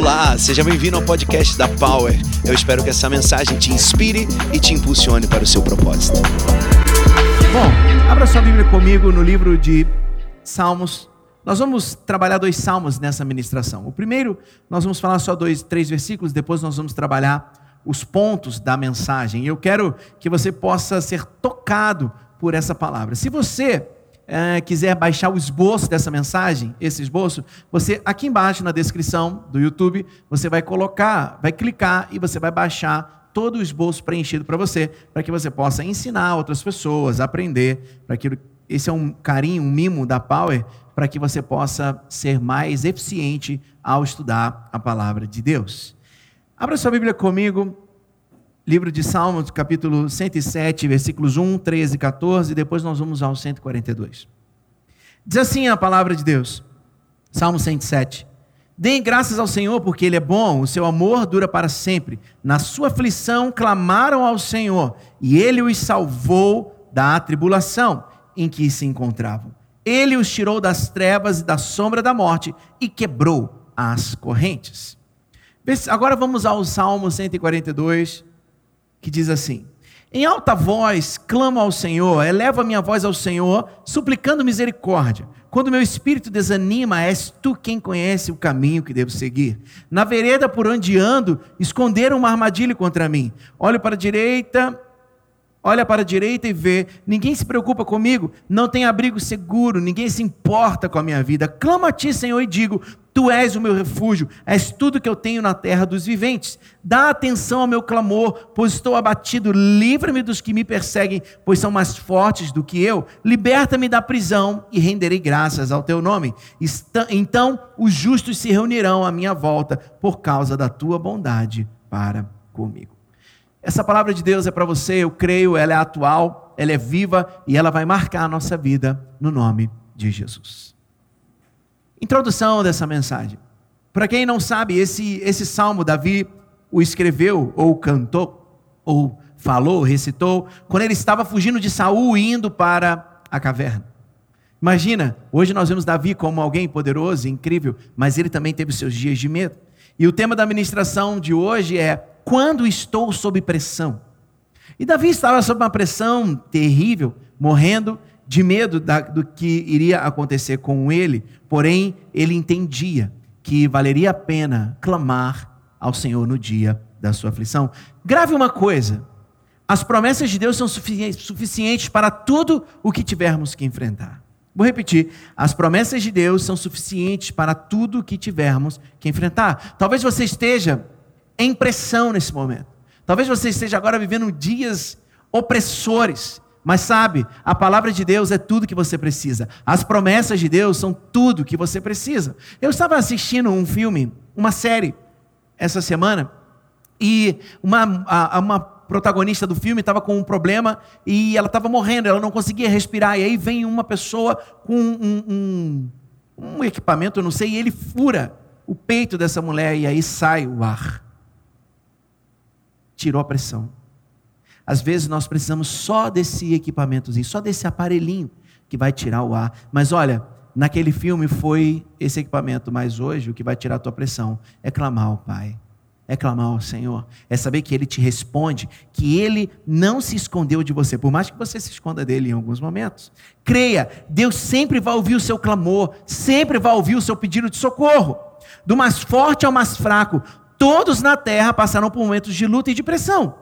Olá, seja bem-vindo ao podcast da Power. Eu espero que essa mensagem te inspire e te impulsione para o seu propósito. Bom, abra sua Bíblia comigo no livro de Salmos. Nós vamos trabalhar dois salmos nessa ministração. O primeiro, nós vamos falar só dois, três versículos, depois nós vamos trabalhar os pontos da mensagem. Eu quero que você possa ser tocado por essa palavra. Se você é, quiser baixar o esboço dessa mensagem, esse esboço, você aqui embaixo na descrição do YouTube, você vai colocar, vai clicar e você vai baixar todo o esboço preenchido para você, para que você possa ensinar outras pessoas, aprender, para que esse é um carinho, um mimo da Power, para que você possa ser mais eficiente ao estudar a palavra de Deus. Abra sua Bíblia comigo Livro de Salmos, capítulo 107, versículos 1, 13 e 14, e depois nós vamos ao 142. Diz assim a palavra de Deus, Salmo 107. Deem graças ao Senhor, porque Ele é bom, o seu amor dura para sempre. Na sua aflição clamaram ao Senhor, e Ele os salvou da tribulação em que se encontravam. Ele os tirou das trevas e da sombra da morte e quebrou as correntes. Agora vamos ao Salmo 142, que diz assim: Em alta voz clamo ao Senhor, eleva minha voz ao Senhor, suplicando misericórdia. Quando meu espírito desanima, és tu quem conhece o caminho que devo seguir. Na vereda por onde ando, esconderam uma armadilha contra mim. Olho para a direita olha para a direita e vê, ninguém se preocupa comigo, não tem abrigo seguro, ninguém se importa com a minha vida. Clamo a ti, Senhor, e digo: Tu és o meu refúgio, és tudo que eu tenho na terra dos viventes. Dá atenção ao meu clamor, pois estou abatido. Livra-me dos que me perseguem, pois são mais fortes do que eu. Liberta-me da prisão e renderei graças ao teu nome. Então os justos se reunirão à minha volta por causa da tua bondade para comigo. Essa palavra de Deus é para você, eu creio, ela é atual, ela é viva e ela vai marcar a nossa vida no nome de Jesus. Introdução dessa mensagem. Para quem não sabe, esse, esse salmo Davi o escreveu, ou cantou, ou falou, recitou, quando ele estava fugindo de Saul indo para a caverna. Imagina, hoje nós vemos Davi como alguém poderoso, incrível, mas ele também teve seus dias de medo. E o tema da ministração de hoje é quando estou sob pressão. E Davi estava sob uma pressão terrível, morrendo de medo da, do que iria acontecer com ele, porém ele entendia que valeria a pena clamar ao Senhor no dia da sua aflição. Grave uma coisa: as promessas de Deus são suficientes para tudo o que tivermos que enfrentar. Vou repetir: as promessas de Deus são suficientes para tudo o que tivermos que enfrentar. Talvez você esteja em pressão nesse momento. Talvez você esteja agora vivendo dias opressores, mas sabe, a palavra de Deus é tudo que você precisa. As promessas de Deus são tudo que você precisa. Eu estava assistindo um filme, uma série, essa semana, e uma, uma protagonista do filme estava com um problema e ela estava morrendo, ela não conseguia respirar. E aí vem uma pessoa com um, um, um equipamento, eu não sei, e ele fura o peito dessa mulher e aí sai o ar tirou a pressão. Às vezes nós precisamos só desse equipamentozinho, só desse aparelhinho que vai tirar o ar. Mas olha, naquele filme foi esse equipamento, mas hoje o que vai tirar a tua pressão é clamar ao Pai. É clamar ao Senhor, é saber que Ele te responde, que Ele não se escondeu de você, por mais que você se esconda dele em alguns momentos. Creia, Deus sempre vai ouvir o seu clamor, sempre vai ouvir o seu pedido de socorro. Do mais forte ao mais fraco, todos na terra passaram por momentos de luta e de pressão.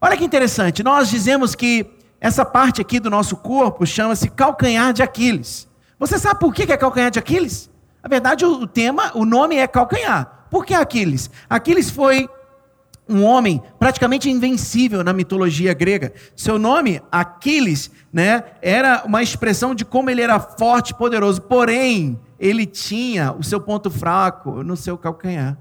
Olha que interessante, nós dizemos que essa parte aqui do nosso corpo chama-se calcanhar de Aquiles. Você sabe por que é calcanhar de Aquiles? Na verdade, o tema, o nome é calcanhar. Por que Aquiles? Aquiles foi um homem praticamente invencível na mitologia grega. Seu nome, Aquiles, né, era uma expressão de como ele era forte e poderoso. Porém, ele tinha o seu ponto fraco no seu calcanhar.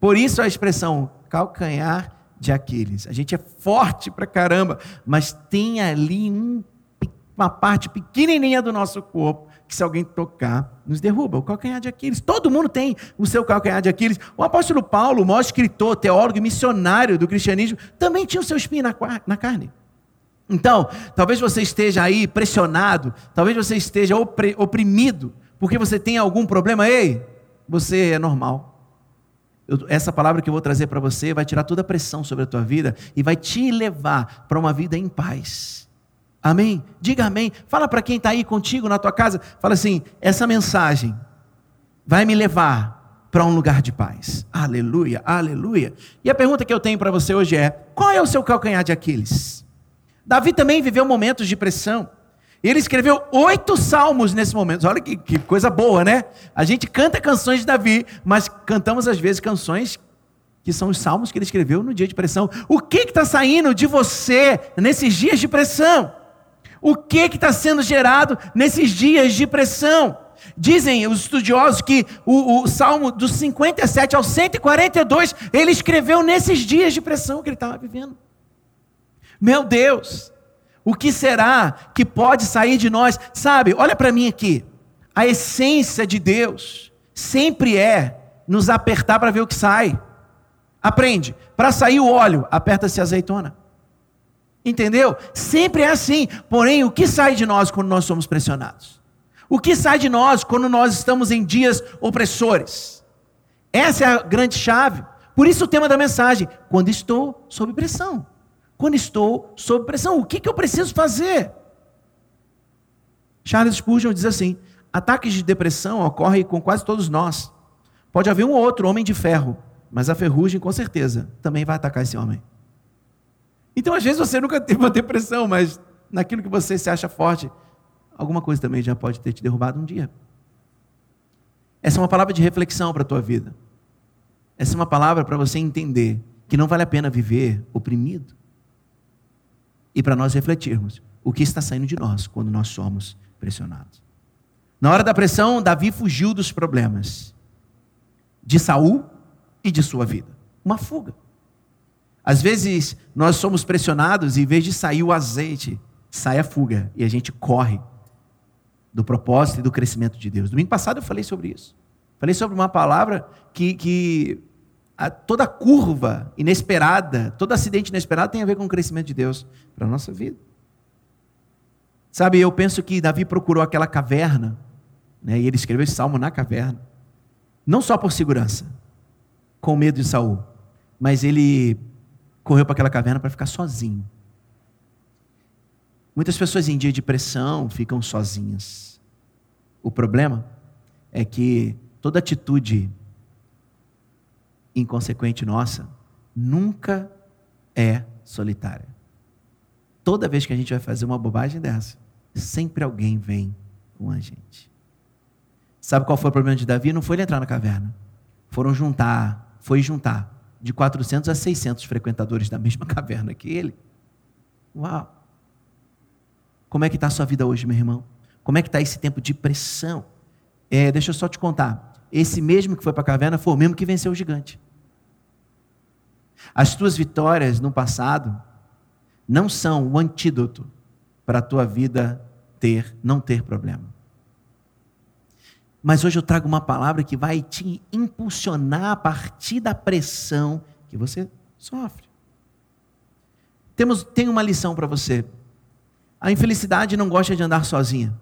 Por isso a expressão calcanhar de Aquiles. A gente é forte pra caramba, mas tem ali um, uma parte pequenininha do nosso corpo que se alguém tocar, nos derruba. O calcanhar de Aquiles. Todo mundo tem o seu calcanhar de Aquiles. O apóstolo Paulo, o maior escritor, teólogo e missionário do cristianismo, também tinha o seu espinho na, na carne. Então, talvez você esteja aí pressionado, talvez você esteja oprimido, porque você tem algum problema. Ei, você é normal. Eu, essa palavra que eu vou trazer para você vai tirar toda a pressão sobre a tua vida e vai te levar para uma vida em paz. Amém? Diga amém. Fala para quem está aí contigo na tua casa. Fala assim: essa mensagem vai me levar para um lugar de paz. Aleluia, aleluia. E a pergunta que eu tenho para você hoje é: qual é o seu calcanhar de Aquiles? Davi também viveu momentos de pressão. Ele escreveu oito salmos nesse momento. Olha que, que, coisa boa, né? A gente canta canções de Davi, mas cantamos às vezes canções que são os salmos que ele escreveu no dia de pressão. O que está saindo de você nesses dias de pressão? O que está sendo gerado nesses dias de pressão? Dizem os estudiosos que o, o Salmo dos 57 ao 142 ele escreveu nesses dias de pressão que ele estava vivendo. Meu Deus, o que será que pode sair de nós? Sabe, olha para mim aqui. A essência de Deus sempre é nos apertar para ver o que sai. Aprende. Para sair o óleo, aperta-se a azeitona. Entendeu? Sempre é assim. Porém, o que sai de nós quando nós somos pressionados? O que sai de nós quando nós estamos em dias opressores? Essa é a grande chave. Por isso o tema da mensagem: quando estou sob pressão quando estou sob pressão. O que, que eu preciso fazer? Charles Spurgeon diz assim: ataques de depressão ocorrem com quase todos nós. Pode haver um ou outro homem de ferro, mas a ferrugem, com certeza, também vai atacar esse homem. Então, às vezes, você nunca teve uma depressão, mas naquilo que você se acha forte, alguma coisa também já pode ter te derrubado um dia. Essa é uma palavra de reflexão para a tua vida. Essa é uma palavra para você entender que não vale a pena viver oprimido e para nós refletirmos o que está saindo de nós quando nós somos pressionados. Na hora da pressão, Davi fugiu dos problemas de Saul e de sua vida. Uma fuga. Às vezes nós somos pressionados e em vez de sair o azeite, sai a fuga e a gente corre do propósito e do crescimento de Deus. Domingo passado eu falei sobre isso. Falei sobre uma palavra que, que toda curva inesperada, todo acidente inesperado tem a ver com o crescimento de Deus para a nossa vida. Sabe, eu penso que Davi procurou aquela caverna, né, e ele escreveu esse salmo na caverna, não só por segurança, com medo de Saul, mas ele correu para aquela caverna para ficar sozinho. Muitas pessoas em dia de pressão ficam sozinhas. O problema é que toda atitude inconsequente nossa nunca é solitária. Toda vez que a gente vai fazer uma bobagem dessa, sempre alguém vem com a gente. Sabe qual foi o problema de Davi? Não foi ele entrar na caverna. Foram juntar, foi juntar de 400 a 600 frequentadores da mesma caverna que ele. Uau! Como é que está a sua vida hoje, meu irmão? Como é que está esse tempo de pressão? É, deixa eu só te contar esse mesmo que foi para a caverna foi o mesmo que venceu o gigante. As tuas vitórias no passado não são o antídoto para a tua vida ter, não ter problema. Mas hoje eu trago uma palavra que vai te impulsionar a partir da pressão que você sofre. Temos, tem uma lição para você. A infelicidade não gosta de andar sozinha.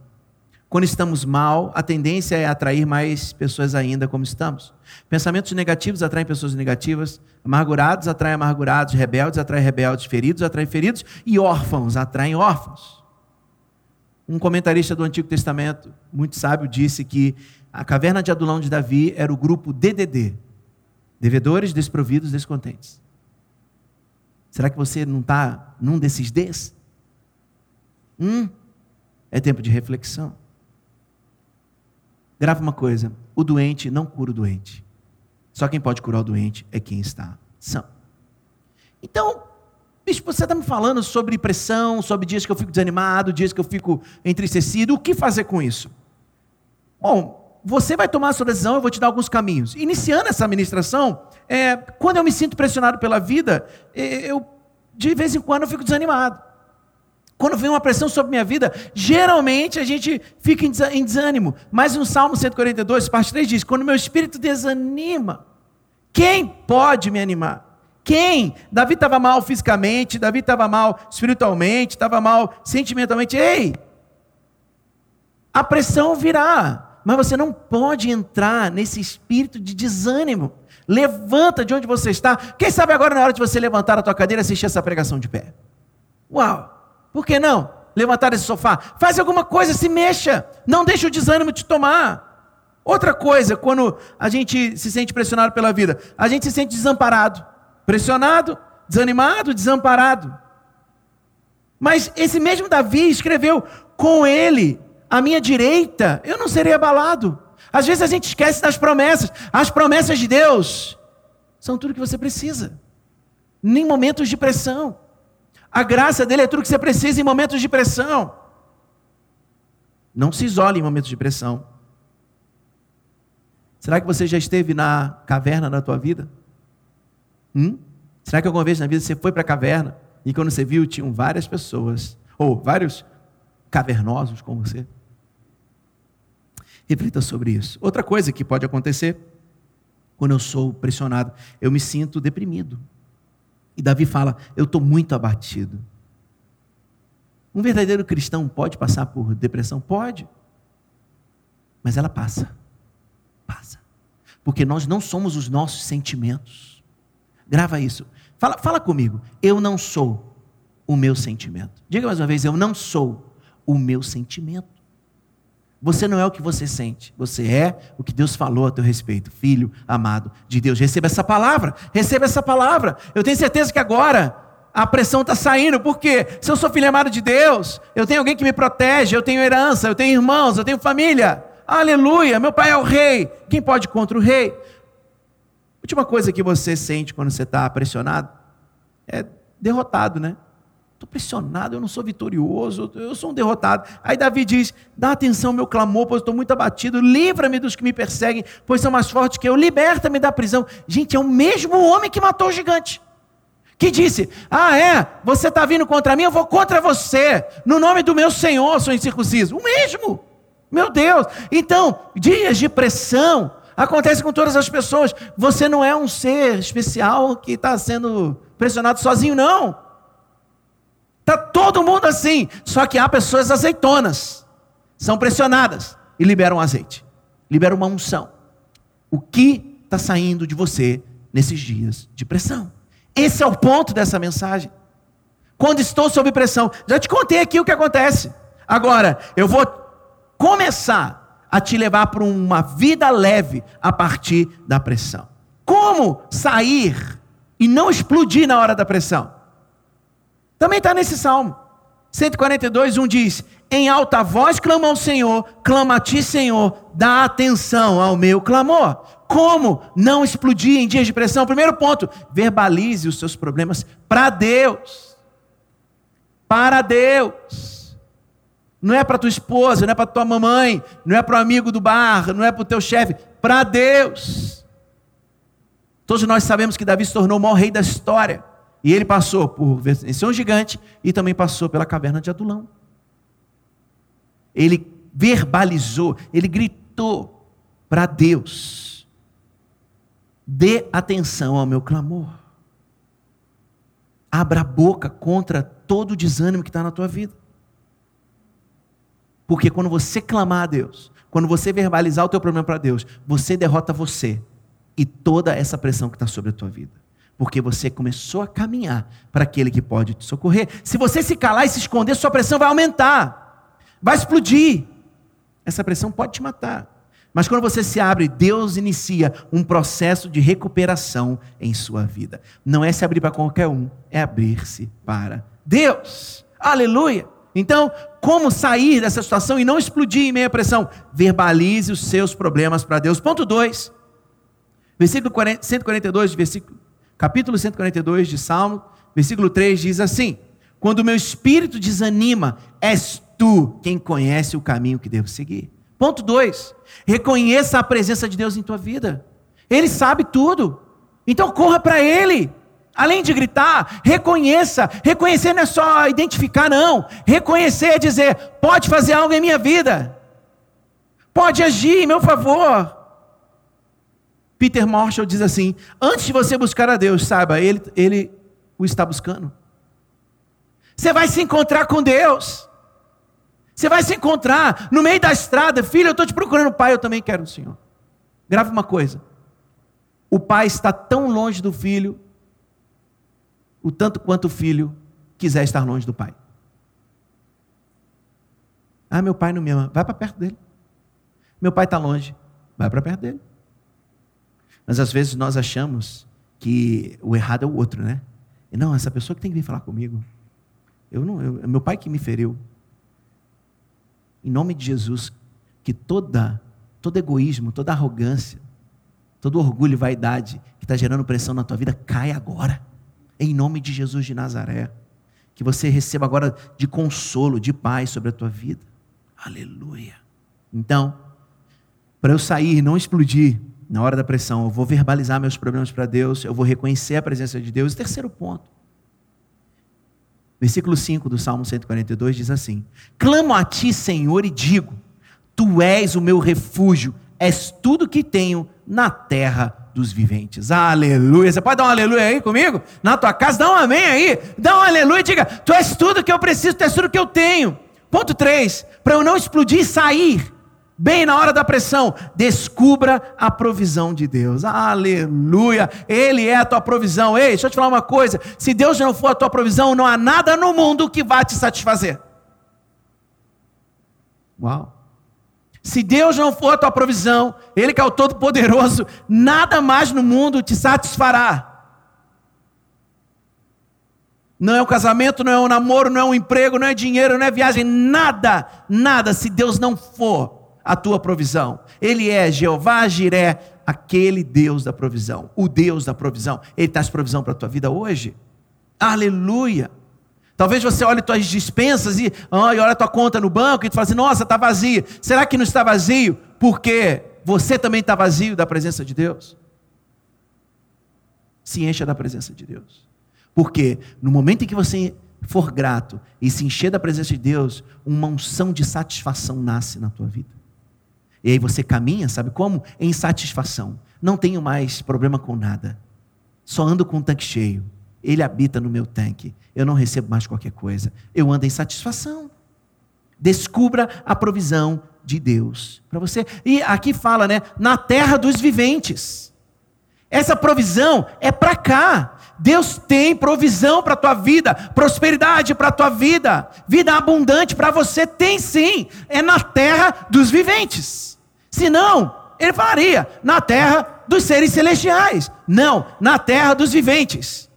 Quando estamos mal, a tendência é atrair mais pessoas ainda como estamos. Pensamentos negativos atraem pessoas negativas, amargurados atraem amargurados, rebeldes atraem rebeldes, feridos atraem feridos e órfãos atraem órfãos. Um comentarista do Antigo Testamento, muito sábio, disse que a caverna de Adulão de Davi era o grupo DDD, devedores, desprovidos, descontentes. Será que você não está num desses Ds? Hum, é tempo de reflexão. Grava uma coisa: o doente não cura o doente. Só quem pode curar o doente é quem está são. Então, bicho, você está me falando sobre pressão, sobre dias que eu fico desanimado, dias que eu fico entristecido. O que fazer com isso? Bom, você vai tomar a sua decisão, eu vou te dar alguns caminhos. Iniciando essa administração, é, quando eu me sinto pressionado pela vida, é, eu de vez em quando eu fico desanimado. Quando vem uma pressão sobre minha vida, geralmente a gente fica em desânimo. Mas no Salmo 142, parte 3 diz: Quando meu espírito desanima, quem pode me animar? Quem? Davi estava mal fisicamente, Davi estava mal espiritualmente, estava mal sentimentalmente. Ei! A pressão virá. mas você não pode entrar nesse espírito de desânimo. Levanta de onde você está. Quem sabe agora na hora de você levantar a tua cadeira assistir essa pregação de pé? Uau! Por que não? Levantar esse sofá. Faz alguma coisa, se mexa. Não deixe o desânimo te tomar. Outra coisa, quando a gente se sente pressionado pela vida, a gente se sente desamparado. Pressionado, desanimado, desamparado. Mas esse mesmo Davi escreveu: com ele, à minha direita, eu não serei abalado. Às vezes a gente esquece das promessas. As promessas de Deus são tudo que você precisa, em momentos de pressão. A graça dele é tudo que você precisa em momentos de pressão. Não se isole em momentos de pressão. Será que você já esteve na caverna da tua vida? Hum? Será que alguma vez na vida você foi para a caverna e quando você viu tinham várias pessoas, ou vários cavernosos com você? Reflita sobre isso. Outra coisa que pode acontecer quando eu sou pressionado, eu me sinto deprimido. E Davi fala: Eu estou muito abatido. Um verdadeiro cristão pode passar por depressão? Pode. Mas ela passa. Passa. Porque nós não somos os nossos sentimentos. Grava isso. Fala, fala comigo. Eu não sou o meu sentimento. Diga mais uma vez: Eu não sou o meu sentimento. Você não é o que você sente, você é o que Deus falou a teu respeito, filho amado de Deus. Receba essa palavra, receba essa palavra. Eu tenho certeza que agora a pressão está saindo, porque se eu sou filho amado de Deus, eu tenho alguém que me protege, eu tenho herança, eu tenho irmãos, eu tenho família. Aleluia, meu pai é o rei. Quem pode contra o rei? Última coisa que você sente quando você está pressionado é derrotado, né? Estou pressionado, eu não sou vitorioso, eu sou um derrotado. Aí Davi diz: dá atenção ao meu clamor, pois estou muito abatido, livra-me dos que me perseguem, pois são mais fortes que eu, liberta-me da prisão. Gente, é o mesmo homem que matou o gigante. Que disse: Ah, é, você está vindo contra mim, eu vou contra você. No nome do meu Senhor sou incircunciso. O mesmo. Meu Deus. Então, dias de pressão acontecem com todas as pessoas. Você não é um ser especial que está sendo pressionado sozinho, não. Está todo mundo assim. Só que há pessoas azeitonas, são pressionadas e liberam azeite, liberam uma unção. O que está saindo de você nesses dias de pressão? Esse é o ponto dessa mensagem. Quando estou sob pressão, já te contei aqui o que acontece. Agora, eu vou começar a te levar para uma vida leve a partir da pressão. Como sair e não explodir na hora da pressão? Também está nesse salmo. 142, 1 diz: Em alta voz clama ao Senhor, clama a ti, Senhor, dá atenção ao meu clamor. Como não explodir em dias de pressão? Primeiro ponto, verbalize os seus problemas para Deus. Para Deus. Não é para tua esposa, não é para tua mamãe, não é para o amigo do bar, não é para o teu chefe, para Deus. Todos nós sabemos que Davi se tornou o maior rei da história. E ele passou por vencer um gigante e também passou pela caverna de Adulão. Ele verbalizou, ele gritou para Deus: dê atenção ao meu clamor. Abra a boca contra todo o desânimo que está na tua vida. Porque quando você clamar a Deus, quando você verbalizar o teu problema para Deus, você derrota você e toda essa pressão que está sobre a tua vida porque você começou a caminhar para aquele que pode te socorrer. Se você se calar e se esconder, sua pressão vai aumentar, vai explodir. Essa pressão pode te matar. Mas quando você se abre, Deus inicia um processo de recuperação em sua vida. Não é se abrir para qualquer um, é abrir-se para Deus. Aleluia! Então, como sair dessa situação e não explodir em meia pressão? Verbalize os seus problemas para Deus. Ponto 2. Versículo 40, 142, versículo capítulo 142 de Salmo, versículo 3 diz assim: Quando o meu espírito desanima, és tu quem conhece o caminho que devo seguir. Ponto 2: reconheça a presença de Deus em tua vida. Ele sabe tudo. Então corra para Ele. Além de gritar, reconheça. Reconhecer não é só identificar, não. Reconhecer é dizer: pode fazer algo em minha vida. Pode agir em meu favor. Peter Marshall diz assim: antes de você buscar a Deus, saiba, Ele, ele o está buscando. Você vai se encontrar com Deus. Você vai se encontrar no meio da estrada, filho, eu estou te procurando, pai, eu também quero o Senhor. Grave uma coisa: o pai está tão longe do filho, o tanto quanto o filho quiser estar longe do pai. Ah, meu pai não me ama, vai para perto dele. Meu pai está longe, vai para perto dele. Mas às vezes nós achamos que o errado é o outro, né? E não, essa pessoa que tem que vir falar comigo. Eu não, eu, é meu pai que me feriu. Em nome de Jesus, que toda, todo egoísmo, toda arrogância, todo orgulho e vaidade que está gerando pressão na tua vida, caia agora. Em nome de Jesus de Nazaré. Que você receba agora de consolo, de paz sobre a tua vida. Aleluia. Então, para eu sair e não explodir na hora da pressão, eu vou verbalizar meus problemas para Deus, eu vou reconhecer a presença de Deus. Terceiro ponto. Versículo 5 do Salmo 142 diz assim: Clamo a ti, Senhor, e digo: Tu és o meu refúgio, és tudo que tenho na terra dos viventes. Aleluia. Você pode dar um aleluia aí comigo? Na tua casa, dá um amém aí. Dá um aleluia e diga: Tu és tudo que eu preciso, tu és tudo que eu tenho. Ponto 3. Para eu não explodir e sair bem na hora da pressão, descubra a provisão de Deus. Aleluia! Ele é a tua provisão. Ei, deixa eu te falar uma coisa: se Deus não for a tua provisão, não há nada no mundo que vá te satisfazer. Uau! Se Deus não for a tua provisão, Ele que é o Todo-Poderoso, nada mais no mundo te satisfará. Não é um casamento, não é um namoro, não é um emprego, não é dinheiro, não é viagem, nada, nada, se Deus não for a tua provisão. Ele é Jeová Jiré, aquele Deus da provisão, o Deus da provisão. Ele traz provisão para a tua vida hoje. Aleluia! Talvez você olhe tuas dispensas e, oh, e olha a tua conta no banco e tu fala assim, nossa, está vazio. Será que não está vazio? Porque você também está vazio da presença de Deus? Se encha da presença de Deus. Porque no momento em que você for grato e se encher da presença de Deus, uma unção de satisfação nasce na tua vida. E aí você caminha, sabe como? Em satisfação. Não tenho mais problema com nada. Só ando com o tanque cheio. Ele habita no meu tanque. Eu não recebo mais qualquer coisa. Eu ando em satisfação. Descubra a provisão de Deus para você. E aqui fala, né? Na terra dos viventes. Essa provisão é para cá. Deus tem provisão para a tua vida, prosperidade para a tua vida, vida abundante para você, tem sim, é na terra dos viventes. Se não, ele falaria na terra dos seres celestiais. Não, na terra dos viventes.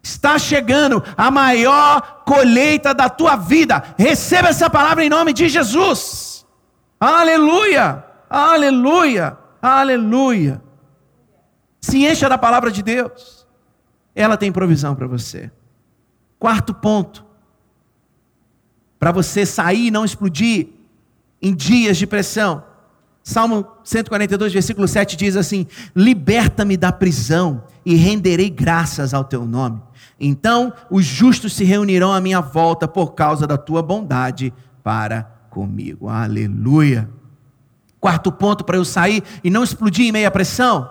Está chegando a maior colheita da tua vida. Receba essa palavra em nome de Jesus. Aleluia! Aleluia! Aleluia! Se encha da palavra de Deus. Ela tem provisão para você. Quarto ponto. Para você sair e não explodir em dias de pressão. Salmo 142, versículo 7 diz assim: Liberta-me da prisão e renderei graças ao teu nome. Então os justos se reunirão à minha volta por causa da tua bondade para comigo. Aleluia. Quarto ponto para eu sair e não explodir em meia pressão.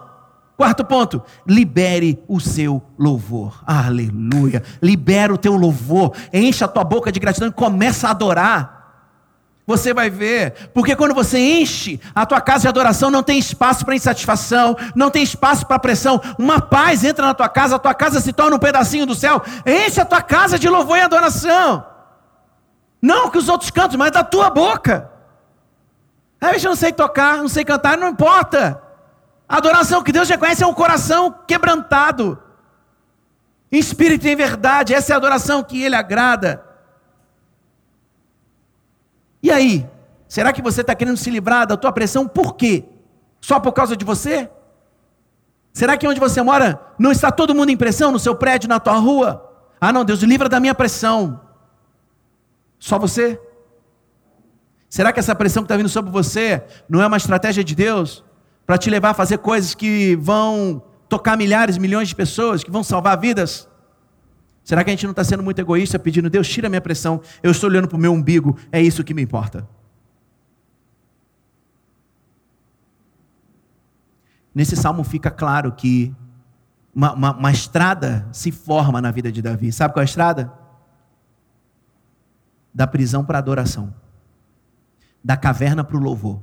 Quarto ponto, libere o seu louvor. Aleluia. Libera o teu louvor. Encha a tua boca de gratidão e começa a adorar. Você vai ver, porque quando você enche a tua casa de adoração, não tem espaço para insatisfação, não tem espaço para pressão. Uma paz entra na tua casa, a tua casa se torna um pedacinho do céu. Enche a tua casa de louvor e adoração. Não que os outros cantam, mas da tua boca. Aí eu não sei tocar, não sei cantar, não importa. A adoração que Deus reconhece é um coração quebrantado. Em espírito e em verdade, essa é a adoração que Ele agrada. E aí? Será que você está querendo se livrar da tua pressão por quê? Só por causa de você? Será que onde você mora não está todo mundo em pressão no seu prédio, na tua rua? Ah, não, Deus, livra da minha pressão. Só você? Será que essa pressão que está vindo sobre você não é uma estratégia de Deus para te levar a fazer coisas que vão tocar milhares, milhões de pessoas, que vão salvar vidas? Será que a gente não está sendo muito egoísta pedindo, Deus, tira minha pressão, eu estou olhando para o meu umbigo, é isso que me importa? Nesse salmo fica claro que uma, uma, uma estrada se forma na vida de Davi. Sabe qual é a estrada? Da prisão para a adoração. da caverna para o louvor.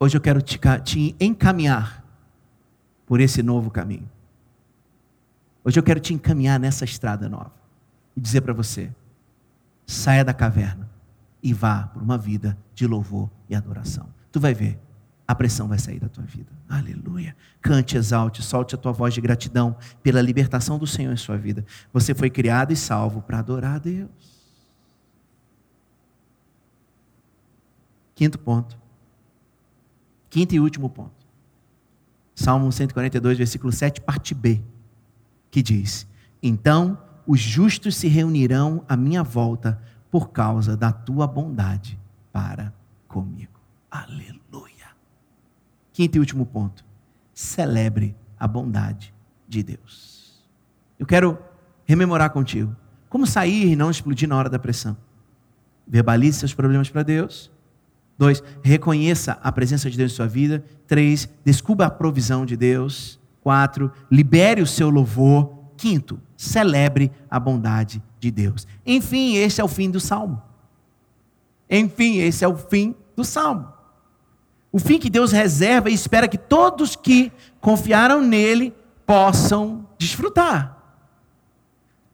Hoje eu quero te, te encaminhar por esse novo caminho. Hoje eu quero te encaminhar nessa estrada nova e dizer para você: saia da caverna e vá por uma vida de louvor e adoração. Tu vai ver, a pressão vai sair da tua vida. Aleluia. Cante, exalte, solte a tua voz de gratidão pela libertação do Senhor em sua vida. Você foi criado e salvo para adorar a Deus. Quinto ponto. Quinto e último ponto. Salmo 142, versículo 7, parte B, que diz: Então os justos se reunirão à minha volta por causa da tua bondade para comigo. Aleluia. Quinto e último ponto. Celebre a bondade de Deus. Eu quero rememorar contigo. Como sair e não explodir na hora da pressão? Verbalize seus problemas para Deus. Dois, reconheça a presença de Deus em sua vida. Três, descubra a provisão de Deus. Quatro, libere o seu louvor. Quinto, celebre a bondade de Deus. Enfim, esse é o fim do salmo. Enfim, esse é o fim do salmo. O fim que Deus reserva e espera que todos que confiaram nele possam desfrutar.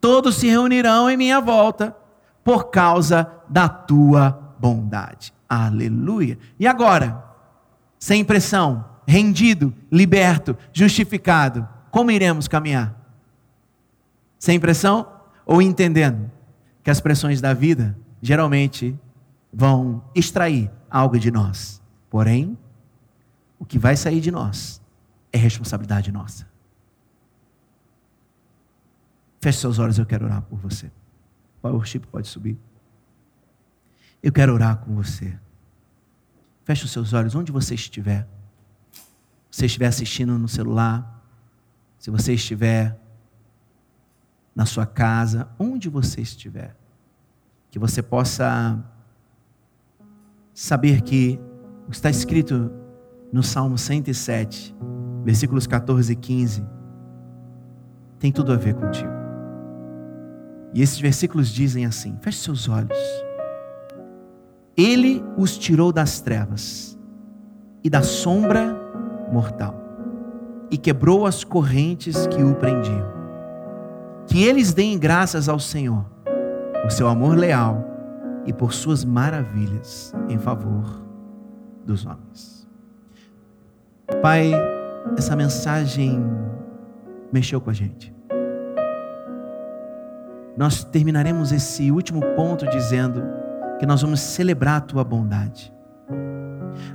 Todos se reunirão em minha volta por causa da tua bondade. Aleluia. E agora, sem pressão, rendido, liberto, justificado, como iremos caminhar? Sem pressão ou entendendo que as pressões da vida geralmente vão extrair algo de nós. Porém, o que vai sair de nós é responsabilidade nossa. Feche seus olhos, eu quero orar por você. O worship pode subir. Eu quero orar com você. Feche os seus olhos onde você estiver. Se você estiver assistindo no celular, se você estiver na sua casa, onde você estiver, que você possa saber que está escrito no Salmo 107, versículos 14 e 15, tem tudo a ver contigo. E esses versículos dizem assim: feche seus olhos. Ele os tirou das trevas e da sombra mortal, e quebrou as correntes que o prendiam. Que eles deem graças ao Senhor por seu amor leal e por suas maravilhas em favor dos homens. Pai, essa mensagem mexeu com a gente. Nós terminaremos esse último ponto dizendo que nós vamos celebrar a tua bondade.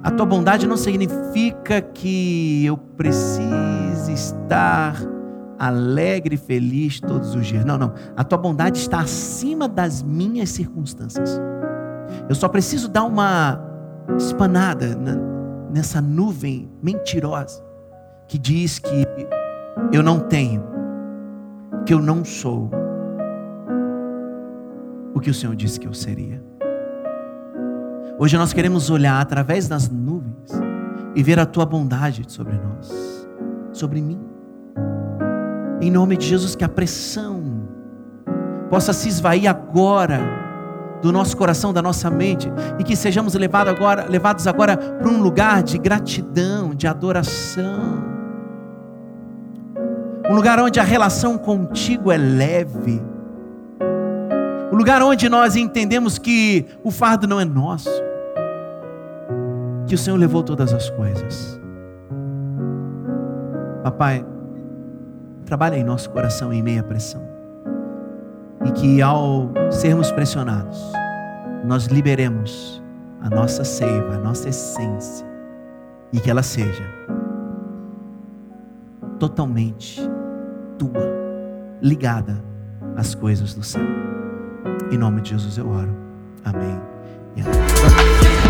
A tua bondade não significa que eu precise estar alegre e feliz todos os dias. Não, não. A tua bondade está acima das minhas circunstâncias. Eu só preciso dar uma espanada nessa nuvem mentirosa que diz que eu não tenho, que eu não sou o que o Senhor disse que eu seria. Hoje nós queremos olhar através das nuvens e ver a tua bondade sobre nós, sobre mim. Em nome de Jesus, que a pressão possa se esvair agora do nosso coração, da nossa mente, e que sejamos levados agora, levados agora para um lugar de gratidão, de adoração. Um lugar onde a relação contigo é leve. Um lugar onde nós entendemos que o fardo não é nosso que o Senhor levou todas as coisas. Papai, trabalha em nosso coração em meia pressão. E que ao sermos pressionados, nós liberemos a nossa seiva, a nossa essência, e que ela seja totalmente tua, ligada às coisas do céu. Em nome de Jesus eu oro. Amém. E amém.